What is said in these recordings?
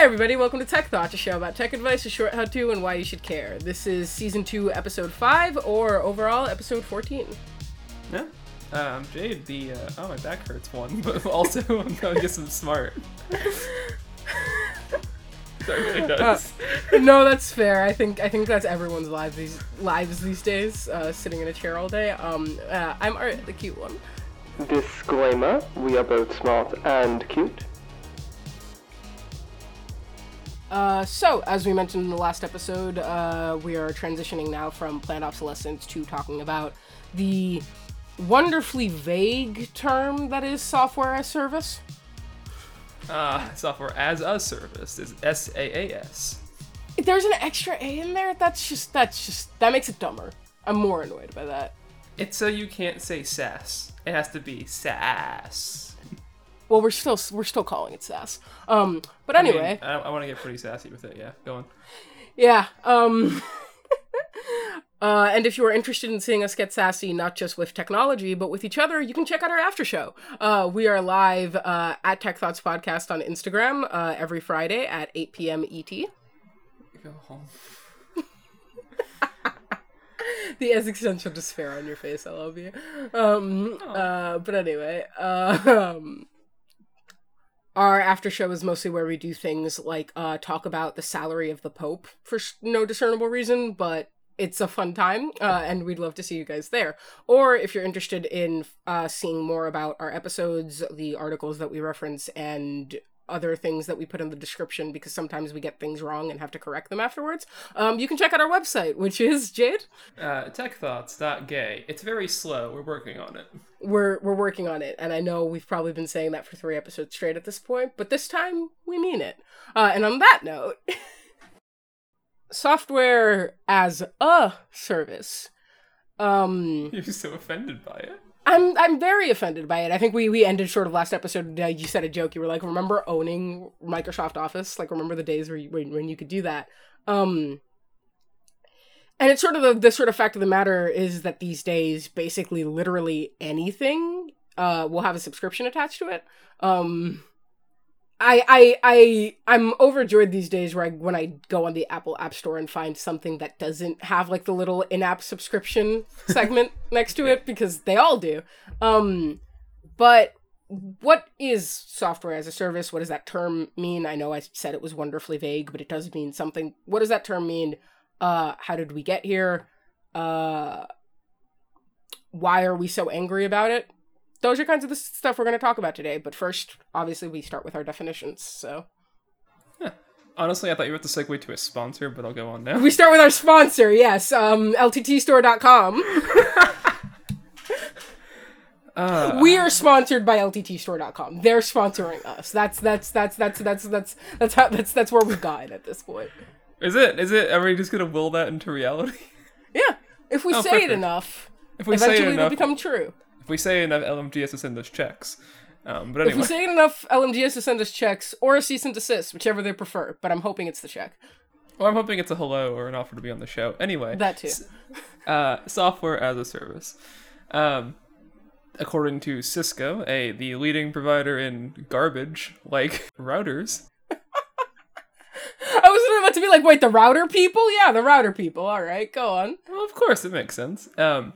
Hey everybody, welcome to Tech Thoughts, a show about tech advice, a short how-to, and why you should care. This is season two, episode five, or overall episode fourteen. Yeah. Um, Jade, the uh, oh my back hurts one, but also I'm gonna get some smart. that really does. no, that's fair. I think I think that's everyone's lives these lives these days, uh, sitting in a chair all day. Um, uh, I'm Art, the cute one. Disclaimer, we are both smart and cute. Uh, so, as we mentioned in the last episode, uh, we are transitioning now from planned obsolescence to talking about the wonderfully vague term that is software as service. Uh, software as a service is SaaS. There's an extra A in there. That's just that's just that makes it dumber. I'm more annoyed by that. It's so you can't say SaaS. It has to be SaaS. Well, we're still we're still calling it sass. Um, but anyway, I, mean, I, I want to get pretty sassy with it. Yeah, go on. Yeah. Um. Uh, and if you are interested in seeing us get sassy, not just with technology, but with each other, you can check out our after show. Uh, we are live uh, at Tech Thoughts Podcast on Instagram uh, every Friday at 8 p.m. ET. Go home. the existential despair on your face, I love you. Um, uh, but anyway, um, our after show is mostly where we do things like uh, talk about the salary of the Pope for sh- no discernible reason, but it's a fun time, uh, and we'd love to see you guys there. Or if you're interested in uh, seeing more about our episodes, the articles that we reference, and other things that we put in the description because sometimes we get things wrong and have to correct them afterwards. Um, you can check out our website, which is Jade. Uh, techthoughts.gay. It's very slow. We're working on it. We're we're working on it, and I know we've probably been saying that for three episodes straight at this point, but this time we mean it. Uh, and on that note. software as a service. Um, You're so offended by it. I'm I'm very offended by it. I think we we ended sort of last episode. Uh, you said a joke. You were like, "Remember owning Microsoft Office? Like, remember the days where you, when when you could do that." Um, and it's sort of the the sort of fact of the matter is that these days, basically, literally anything uh will have a subscription attached to it. Um, I I I I'm overjoyed these days where I when I go on the Apple App Store and find something that doesn't have like the little in-app subscription segment next to it because they all do. Um but what is software as a service? What does that term mean? I know I said it was wonderfully vague, but it does mean something. What does that term mean? Uh how did we get here? Uh why are we so angry about it? Those are kinds of the stuff we're going to talk about today. But first, obviously, we start with our definitions. So, yeah. honestly, I thought you were about to segue to a sponsor, but I'll go on now. We start with our sponsor. Yes, um, LTTstore.com. Uh, we are sponsored by LTTstore.com. They're sponsoring us. That's that's that's that's that's that's that's how that's that's where we've gotten at this point. Is it? Is it? Are we just gonna will that into reality? Yeah. If we oh, say perfect. it enough, if we eventually say it enough, it'll become true. We say enough, LMG has to send us checks. Um, but anyway. If we say enough, LMG has to send us checks or a cease and desist, whichever they prefer. But I'm hoping it's the check. Well, I'm hoping it's a hello or an offer to be on the show. Anyway, that too. Uh, software as a service. Um, according to Cisco, a the leading provider in garbage like routers. I was about to be like, wait, the router people? Yeah, the router people. All right, go on. Well, of course, it makes sense. Um,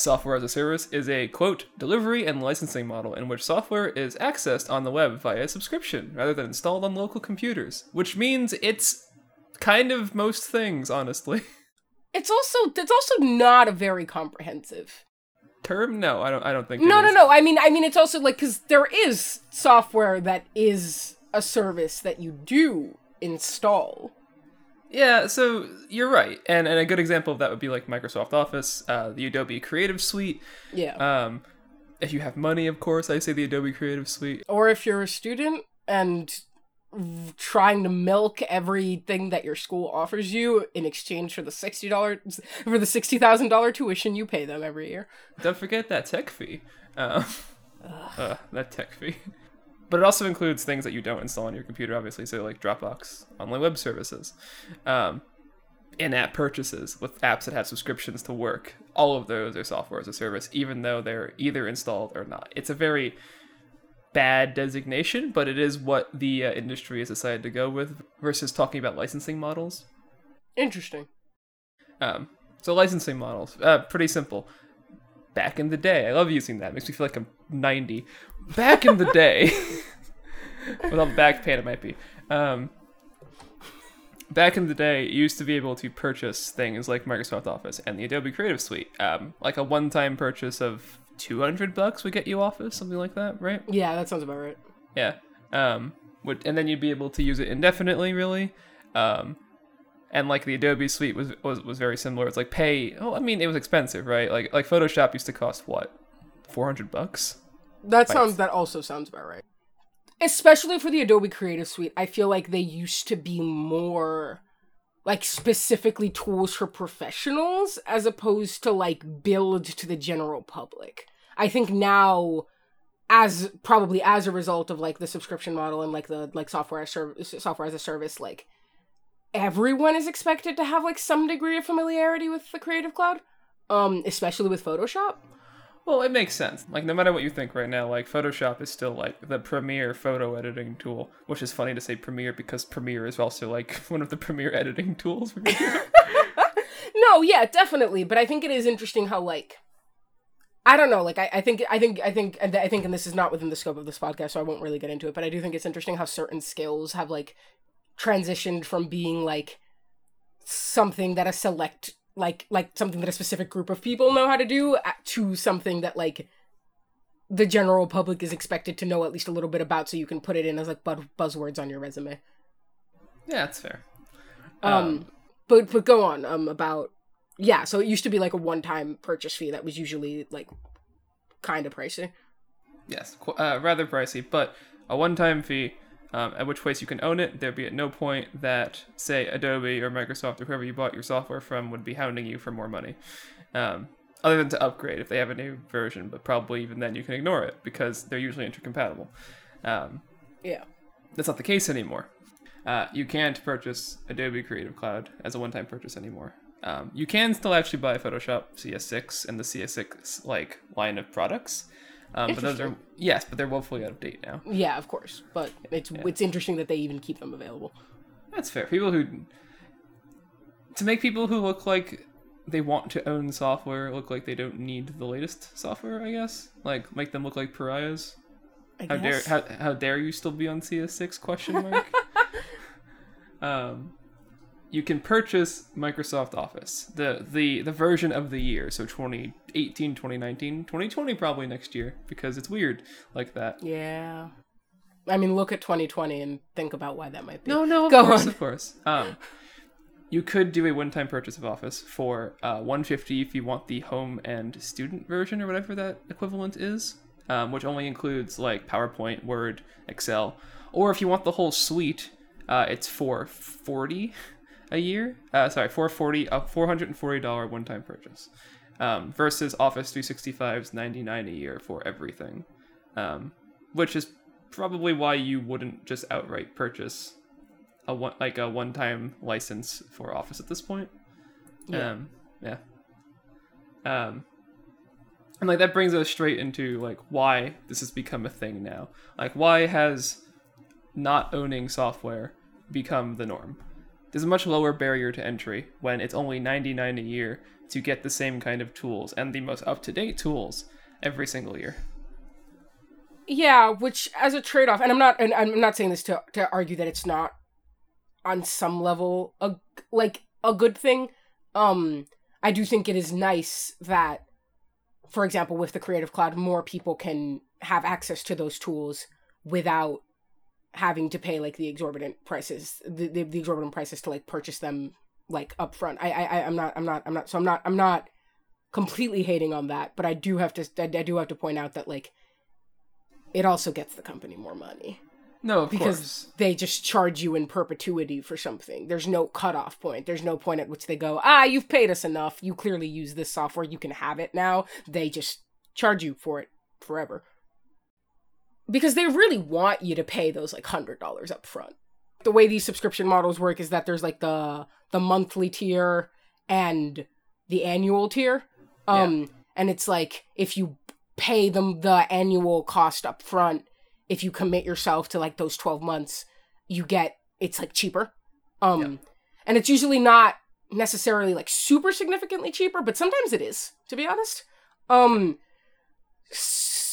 Software as a service is a quote delivery and licensing model in which software is accessed on the web via subscription rather than installed on local computers, which means it's kind of most things, honestly. It's also it's also not a very comprehensive term. No, I don't. I don't think. No, no, no. I mean, I mean, it's also like because there is software that is a service that you do install. Yeah, so you're right, and and a good example of that would be like Microsoft Office, uh, the Adobe Creative Suite. Yeah. Um, if you have money, of course, I say the Adobe Creative Suite. Or if you're a student and trying to milk everything that your school offers you in exchange for the sixty dollars for the sixty thousand dollar tuition you pay them every year. Don't forget that tech fee. Uh, uh, that tech fee. But it also includes things that you don't install on your computer, obviously, so like Dropbox, online web services, um, in-app purchases with apps that have subscriptions to work. All of those are software as a service, even though they're either installed or not. It's a very bad designation, but it is what the uh, industry has decided to go with versus talking about licensing models. Interesting. Um, so licensing models, uh, pretty simple. Back in the day, I love using that. Makes me feel like I'm 90. Back in the day, with all the back pain it might be. Um, back in the day, you used to be able to purchase things like Microsoft Office and the Adobe Creative Suite. Um, like a one-time purchase of 200 bucks would get you Office, something like that, right? Yeah, that sounds about right. Yeah. Um, would and then you'd be able to use it indefinitely, really. Um, and like the Adobe Suite was, was was very similar. It's like pay. Oh, I mean, it was expensive, right? Like like Photoshop used to cost what, four hundred bucks. That sounds. That also sounds about right. Especially for the Adobe Creative Suite, I feel like they used to be more like specifically tools for professionals as opposed to like build to the general public. I think now as probably as a result of like the subscription model and like the like software as service software as a service like everyone is expected to have like some degree of familiarity with the creative cloud um especially with photoshop Well, it makes sense. Like no matter what you think right now, like Photoshop is still like the premier photo editing tool, which is funny to say premier because Premiere is also like one of the premier editing tools. no yeah definitely but i think it is interesting how like i don't know like i, I think i think i think i think and this is not within the scope of this podcast so i won't really get into it but i do think it's interesting how certain skills have like transitioned from being like something that a select like like something that a specific group of people know how to do uh, to something that like the general public is expected to know at least a little bit about so you can put it in as like bu- buzzwords on your resume yeah, that's fair. um, but but go on um about yeah so it used to be like a one-time purchase fee that was usually like kind of pricey Yes, uh, rather pricey, but a one-time fee. Um, at which place you can own it. There'd be at no point that, say, Adobe or Microsoft or whoever you bought your software from would be hounding you for more money. Um, other than to upgrade if they have a new version, but probably even then you can ignore it because they're usually intercompatible. Um, yeah that's not the case anymore. Uh, you can't purchase Adobe Creative Cloud as a one-time purchase anymore. Um, you can still actually buy Photoshop CS6 and the CS6 like line of products, um, but those are yes, but they're woefully out of date now. yeah of course but it's it's interesting that they even keep them available That's fair. People who to make people who look like they want to own software look like they don't need the latest software. I guess like make them look like pariahs. I How dare how, how dare you still be on CS6 question mark? um you can purchase Microsoft Office, the the the version of the year, so 2018, 2019, 2020 probably next year because it's weird like that. yeah i mean look at 2020 and think about why that might be No, no, of Go course, on. of course. Um, you could do a one-time purchase of Office for uh, 150 if you want the home and student version or whatever that equivalent is, um, which only includes like PowerPoint, Word, Excel. Or if you want the whole suite, uh, it's 440 a year. Uh, sorry, 440 a 440 dollar one-time purchase. Um, versus Office 365's 99 a year for everything, um, which is probably why you wouldn't just outright purchase a one like a one-time license for Office at this point. Yeah. Um, yeah. Um, and like that brings us straight into like why this has become a thing now. Like why has not owning software become the norm? There's a much lower barrier to entry when it's only 99 a year to get the same kind of tools and the most up-to-date tools every single year. yeah which as a trade-off and i'm not and i'm not saying this to to argue that it's not on some level a like a good thing um i do think it is nice that for example with the creative cloud more people can have access to those tools without having to pay like the exorbitant prices the, the, the exorbitant prices to like purchase them like upfront I, I I- i'm not i'm not i'm not so i'm not i'm not completely hating on that but i do have to i, I do have to point out that like it also gets the company more money No, because course. they just charge you in perpetuity for something. There's no cutoff point. There's no point at which they go, ah, you've paid us enough. You clearly use this software. You can have it now. They just charge you for it forever. Because they really want you to pay those like hundred dollars up front. The way these subscription models work is that there's like the the monthly tier and the annual tier. Um and it's like if you pay them the annual cost up front, if you commit yourself to like those 12 months, you get it's like cheaper. Um Yeah. and it's usually not necessarily like super significantly cheaper, but sometimes it is, to be honest. Um so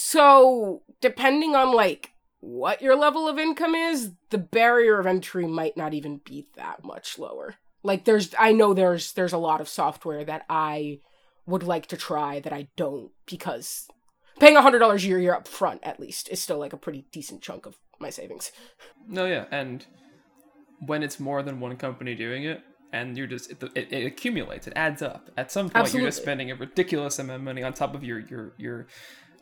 depending on like what your level of income is, the barrier of entry might not even be that much lower. Like there's I know there's there's a lot of software that I would like to try that I don't because paying $100 a year, year up front at least is still like a pretty decent chunk of my savings. No, yeah, and when it's more than one company doing it, and you're just it, it, it accumulates, it adds up. At some point, you're just spending a ridiculous amount of money on top of your your your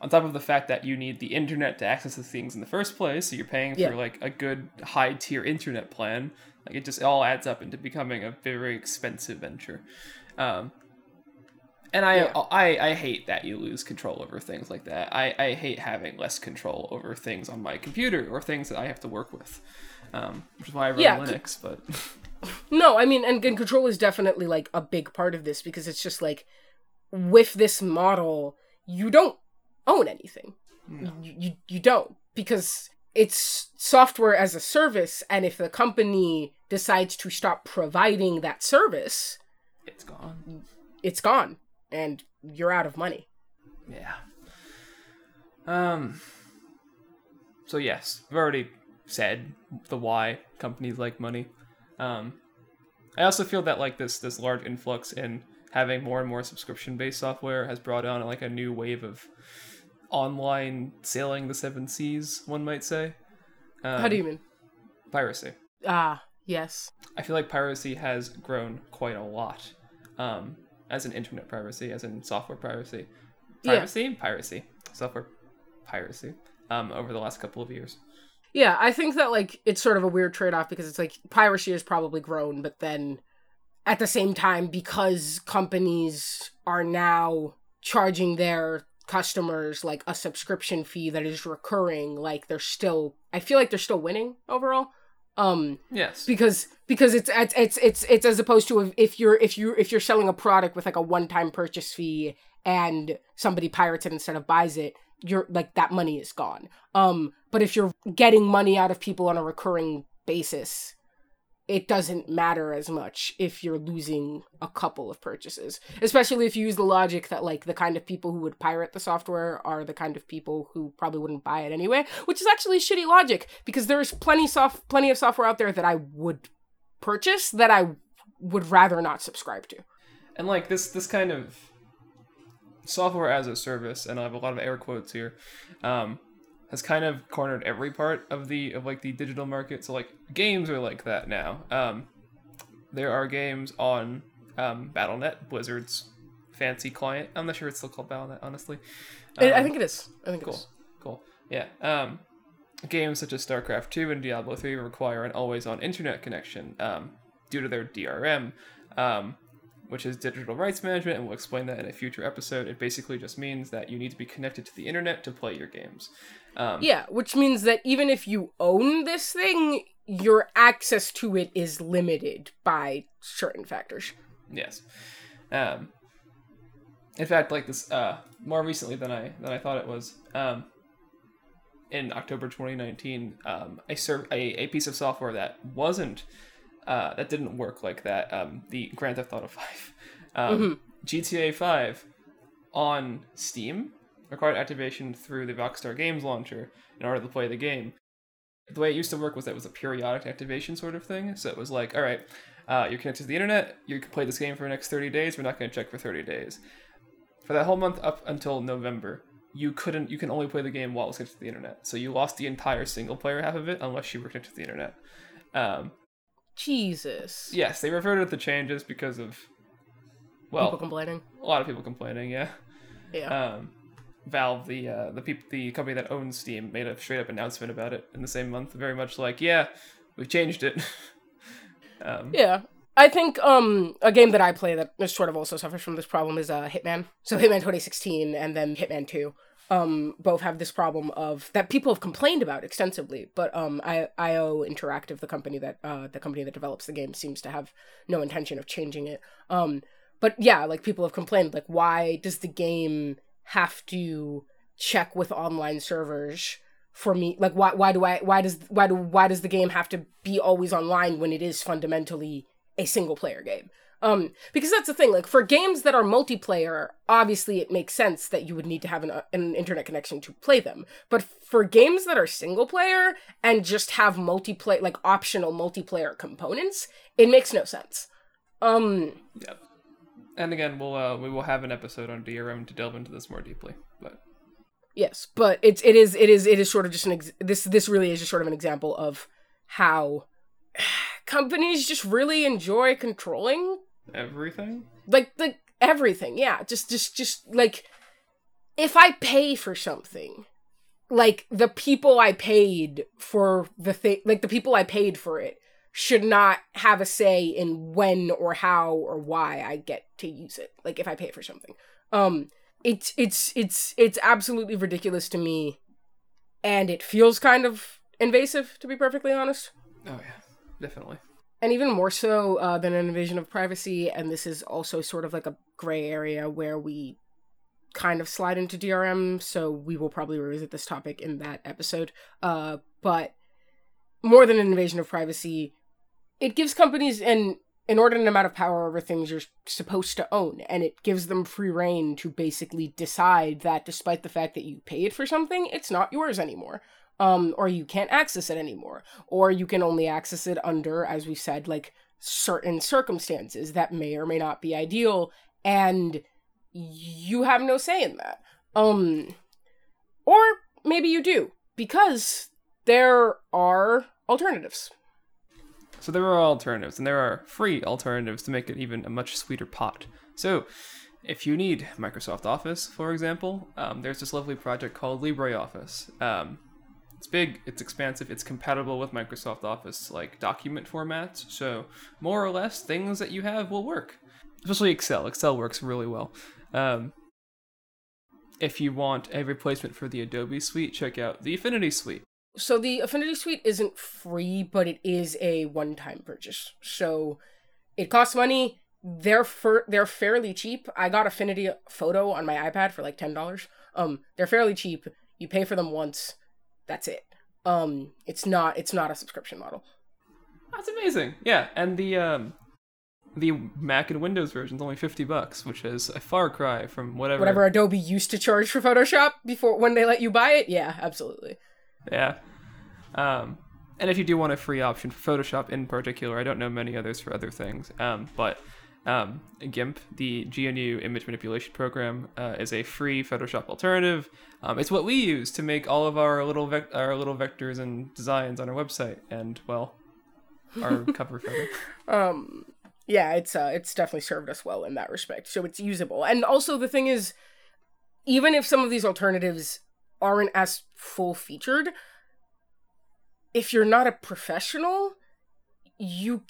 on top of the fact that you need the internet to access the things in the first place. So you're paying for Yeah. like a good high tier internet plan. Like it just all adds up into becoming a very expensive venture. Um, and I, Yeah. I I hate that you lose control over things like that. I, I hate having less control over things on my computer or things that I have to work with. Um, which is why I run Yeah, Linux, but No, I mean, and, and control is definitely like a big part of this because it's just like with this model, you don't own anything. You, you you don't because it's software as a service, and if the company decides to stop providing that service, it's gone. it's gone, and you're out of money. Yeah. Um. So yes, I've already said the why companies like money. Um, I also feel that like this this large influx in having more and more subscription based software has brought on like a new wave of online sailing the seven seas. One might say. Um, How do you mean? piracy? Ah, yes. I feel like piracy has grown quite a lot. Um, as in internet piracy, as in software piracy. Yeah. Piracy? Piracy. Software piracy. Um, over the last couple of years. Yeah, I think that like it's sort of a weird trade-off because it's like piracy has probably grown, but then at the same time because companies are now charging their customers like a subscription fee that is recurring, like they're still I feel like they're still winning overall. Um Yes. because because it's it's it's it's, as opposed to if, if you're if you if you're selling a product with like a one-time purchase fee and somebody pirates it instead of buys it you're like that money is gone um but if you're getting money out of people on a recurring basis it doesn't matter as much if you're losing a couple of purchases especially if you use the logic that like the kind of people who would pirate the software are the kind of people who probably wouldn't buy it anyway which is actually shitty logic because there's plenty soft plenty of software out there that I would purchase that I would rather not subscribe to. And like this this kind of software as a service, and I have a lot of air quotes here, um, has kind of cornered every part of the of like the digital market. So like games are like that now. Um, there are games on um, BattleNet, Blizzard's fancy client. I'm not sure it's still called BattleNet, honestly. I- I Um, think it is I think it Cool. is Cool. Yeah. Um, games such as StarCraft 2 and Diablo 3 require an always on internet connection um, due to their DRM, um, which is digital rights management, and we'll explain that in a future episode. It basically just means that you need to be connected to the internet to play your games. Um, Yeah, which means that even if you own this thing, your access to it is limited by certain factors. Yes. Um, in fact, like this, uh, more recently than I than I thought it was. Um, in October 2019, um, a, a a piece of software that wasn't uh, that didn't work like that. Um, the Grand Theft Auto 5, um, GTA 5 on Steam required activation through the Rockstar Games launcher in order to play the game. The way it used to work was that it was a periodic activation sort of thing. So it was like, all right, uh, you're connected to the internet. You can play this game for the next 30 days. We're not going to check for 30 days. For that whole month up until November, you couldn't. You can only play the game while it's connected to the internet. So you lost the entire single player half of it unless you were connected to the internet. Um, Jesus. yes, they reverted the changes because of well, People complaining. a lot of people complaining. Yeah. Yeah. Um, Valve, the uh, the peop- the company that owns Steam, made a straight up announcement about it in the same month. Very much like, yeah, we've changed it. um, yeah. I think um a game that I play that sort of also suffers from this problem is uh Hitman. So Hitman 2016 and then Hitman 2. Um both have this problem of that people have complained about extensively, but um I IO Interactive, the company that uh the company that develops the game seems to have no intention of changing it. Um but yeah, like people have complained like why does the game have to check with online servers for me like why why do i why does why do why does the game have to be always online when it is fundamentally a single player game um because that's the thing like for games that are multiplayer obviously it makes sense that you would need to have an, uh, an internet connection to play them but for games that are single player and just have multiplayer like optional multiplayer components it makes no sense um Yep. And again, we'll uh, we will have an episode on DRM to delve into this more deeply. But Yes, but it's it is it is it is sort of just an ex- this this really is just sort of an example of how companies just really enjoy controlling everything. like like everything. Yeah, just just just like if I pay for something, like the people I paid for the thing, like the people I paid for it should not have a say in when or how or why I get to use it. Like if I pay for something. Um it's it's it's it's absolutely ridiculous to me and it feels kind of invasive to be perfectly honest Oh yeah, definitely. And even more so uh, than an invasion of privacy and this is also sort of like a gray area where we kind of slide into drm so we will probably revisit this topic in that episode. Uh, but more than an invasion of privacy it gives companies an inordinate amount of power over things you're supposed to own and it gives them free reign to basically decide that despite the fact that you paid for something it's not yours anymore um or you can't access it anymore or you can only access it under as we said like certain circumstances that may or may not be ideal and you have no say in that um or maybe you do because there are alternatives So there are alternatives, and there are free alternatives to make it even a much sweeter pot. So, if you need Microsoft Office, for example, um, there's this lovely project called LibreOffice. Um, it's big, it's expansive, it's compatible with Microsoft Office like document formats. So more or less, things that you have will work. Especially Excel. Excel works really well. Um, if you want a replacement for the Adobe Suite, check out the Affinity Suite. so the affinity suite isn't free but it is a one-time purchase so it costs money they're they're fairly cheap i got affinity photo on my ipad for like $10 um they're fairly cheap you pay for them once that's it um it's not it's not a subscription model That's amazing. Yeah, and the um, the Mac and Windows version's only fifty bucks, which is a far cry from whatever. whatever adobe used to charge for photoshop before when they let you buy it yeah absolutely Yeah. Um, and if you do want a free option for Photoshop in particular, I don't know many others for other things. Um, but um, GIMP, the GNU image manipulation program, uh, is a free Photoshop alternative. Um, it's what we use to make all of our little vec- our little vectors and designs on our website, and well, our cover photo. um yeah it's uh it's definitely served us well in that respect so it's usable and also the thing is even if some of these alternatives aren't as full featured if you're not a professional you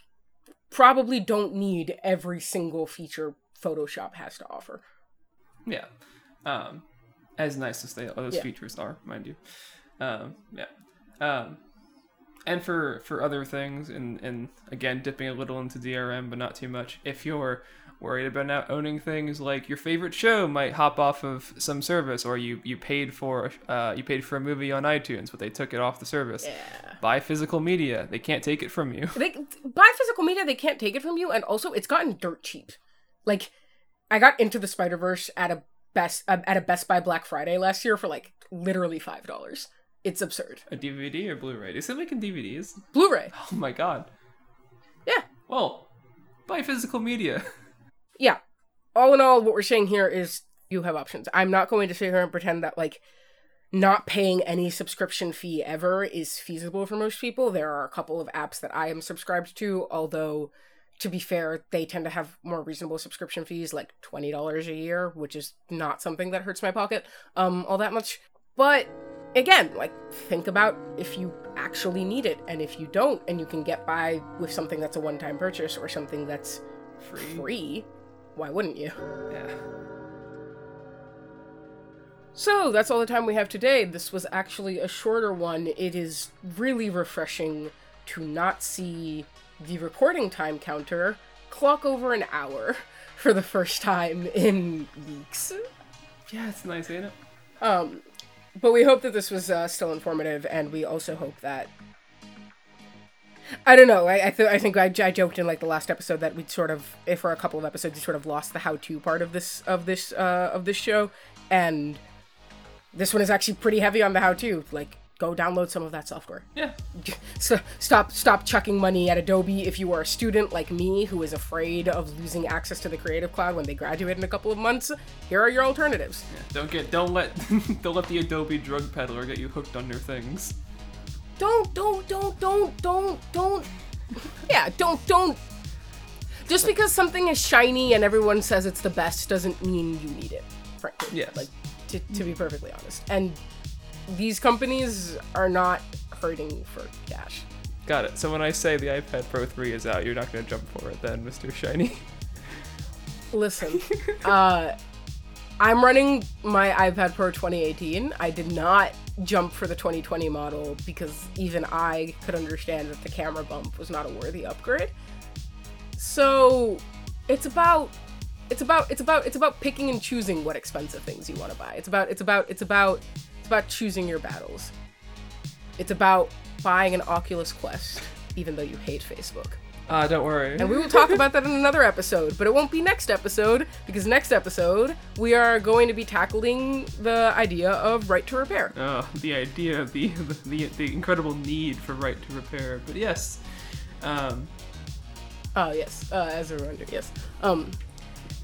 probably don't need every single feature photoshop has to offer Yeah. Um, as nice as they, those Yeah. features are, mind you. Um, yeah. Um, and for for other things, and and again dipping a little into DRM, but not too much. If you're worried about not owning things like your favorite show might hop off of some service, or you you paid for uh, you paid for a movie on iTunes, but they took it off the service. yeah Buy physical media; they can't take it from you. they buy physical media they can't take it from you and also it's gotten dirt cheap like i got into the Spider-Verse at a best uh, at a best buy black friday last year for like literally five dollars it's absurd A DVD or Blu-ray? They still making DVDs? blu-ray Oh my god! yeah Well, buy physical media. yeah all in all what we're saying here is you have options i'm not going to sit here and pretend that like not paying any subscription fee ever is feasible for most people there are a couple of apps that i am subscribed to although to be fair they tend to have more reasonable subscription fees like $20 a year which is not something that hurts my pocket um all that much but again like think about if you actually need it and if you don't and you can get by with something that's a one-time purchase or something that's Free. free why wouldn't you Yeah. So that's all the time we have today. This was actually a shorter one. It is really refreshing to not see the recording time counter clock over an hour for the first time in weeks. Yeah, it's nice, ain't it? Um, but we hope that this was uh, still informative, and we also hope that I don't know. I I, th- I think I, I joked in like the last episode that we'd sort of, if for a couple of episodes, we sort of lost the how-to part of this of this uh, of this show, and this one is actually pretty heavy on the how-to. Like, go download some of that software. Yeah. So stop stop chucking money at Adobe if you are a student like me who is afraid of losing access to the Creative Cloud when they graduate in a couple of months. Here are your alternatives. Yeah, Don't get don't let don't let the Adobe drug peddler get you hooked on your things. don't don't don't don't don't don't yeah don't don't just because something is shiny and everyone says it's the best doesn't mean you need it frankly Yes. like to, to be perfectly honest and these companies are not hurting for cash Got it. So when I say the iPad Pro 3 is out, you're not gonna jump for it then, Mr. Shiny. listen uh i'm running my ipad pro 2018 i did not jump for the 2020 model because even i could understand that the camera bump was not a worthy upgrade so it's about it's about it's about it's about picking and choosing what expensive things you want to buy it's about it's about it's about it's about choosing your battles it's about buying an oculus quest even though you hate facebook Ah, don't worry. and we will talk about that in another episode, but it won't be next episode because next episode we are going to be tackling the idea of right to repair. Oh, the idea of the, the the incredible need for right to repair. But yes, um, Oh yes, uh, as a reminder, yes. Um,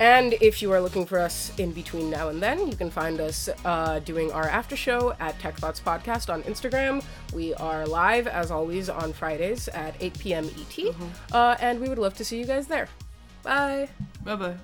and if you are looking for us in between now and then, you can find us uh, doing our after show at Tech Thoughts Podcast on Instagram. We are live as always on Fridays at 8 p.m. ET, uh, and we would love to see you guys there. Bye. bye bye.